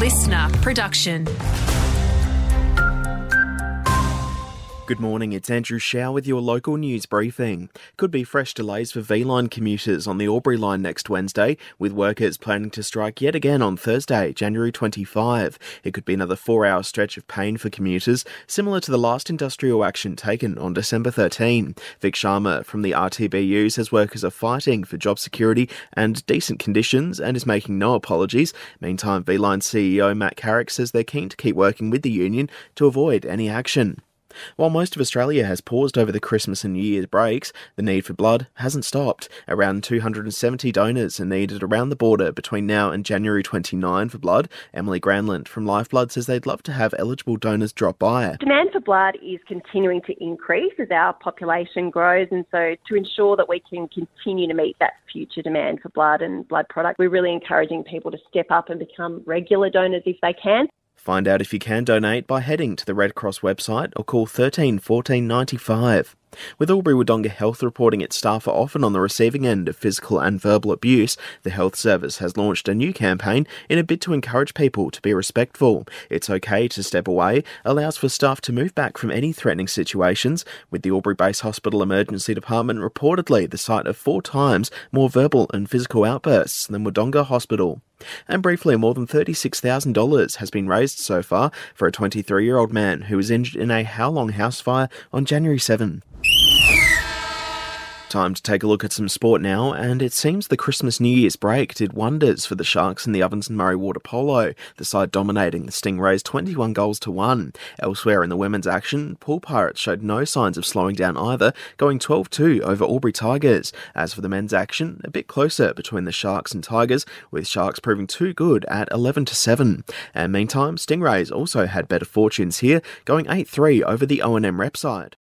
listener production. Good morning, it's Andrew Shaw with your local news briefing. Could be fresh delays for V/Line commuters on the Albury line next Wednesday, with workers planning to strike yet again on Thursday, January 25. It could be another four hour stretch of pain for commuters, similar to the last industrial action taken on December 13. Vic Sharma from the RTBU says workers are fighting for job security and decent conditions and is making no apologies. Meantime, V/Line CEO Matt Carrick says they're keen to keep working with the union to avoid any action. While most of Australia has paused over the Christmas and New Year's breaks, the need for blood hasn't stopped. Around 270 donors are needed around the border between now and January 29 for blood. Emily Granlund from Lifeblood says they'd love to have eligible donors drop by. Demand for blood is continuing to increase as our population grows, and so to ensure that we can continue to meet that future demand for blood and blood products, we're really encouraging people to step up and become regular donors if they can. Find out if you can donate by heading to the Red Cross website or call 13 14 95. With Albury Wodonga Health reporting its staff are often on the receiving end of physical and verbal abuse, the health service has launched a new campaign in a bid to encourage people to be respectful. It's okay to step away, allows for staff to move back from any threatening situations, with the Albury Base Hospital Emergency Department reportedly the site of four times more verbal and physical outbursts than Wodonga Hospital. And briefly, more than $36,000 has been raised so far for a 23 year old man who was injured in a Howlong house fire on January 7. Time to take a look at some sport now, and it seems the Christmas New Year's break did wonders for the Sharks in the Ovens and Murray Water Polo, the side dominating the Stingrays 21 goals to 1. Elsewhere in the women's action, Poole Pirates showed no signs of slowing down either, going 12 2 over Albury Tigers. As for the men's action, a bit closer between the Sharks and Tigers, with Sharks proving too good at 11 7. And meantime, Stingrays also had better fortunes here, going 8 3 over the O&M rep side.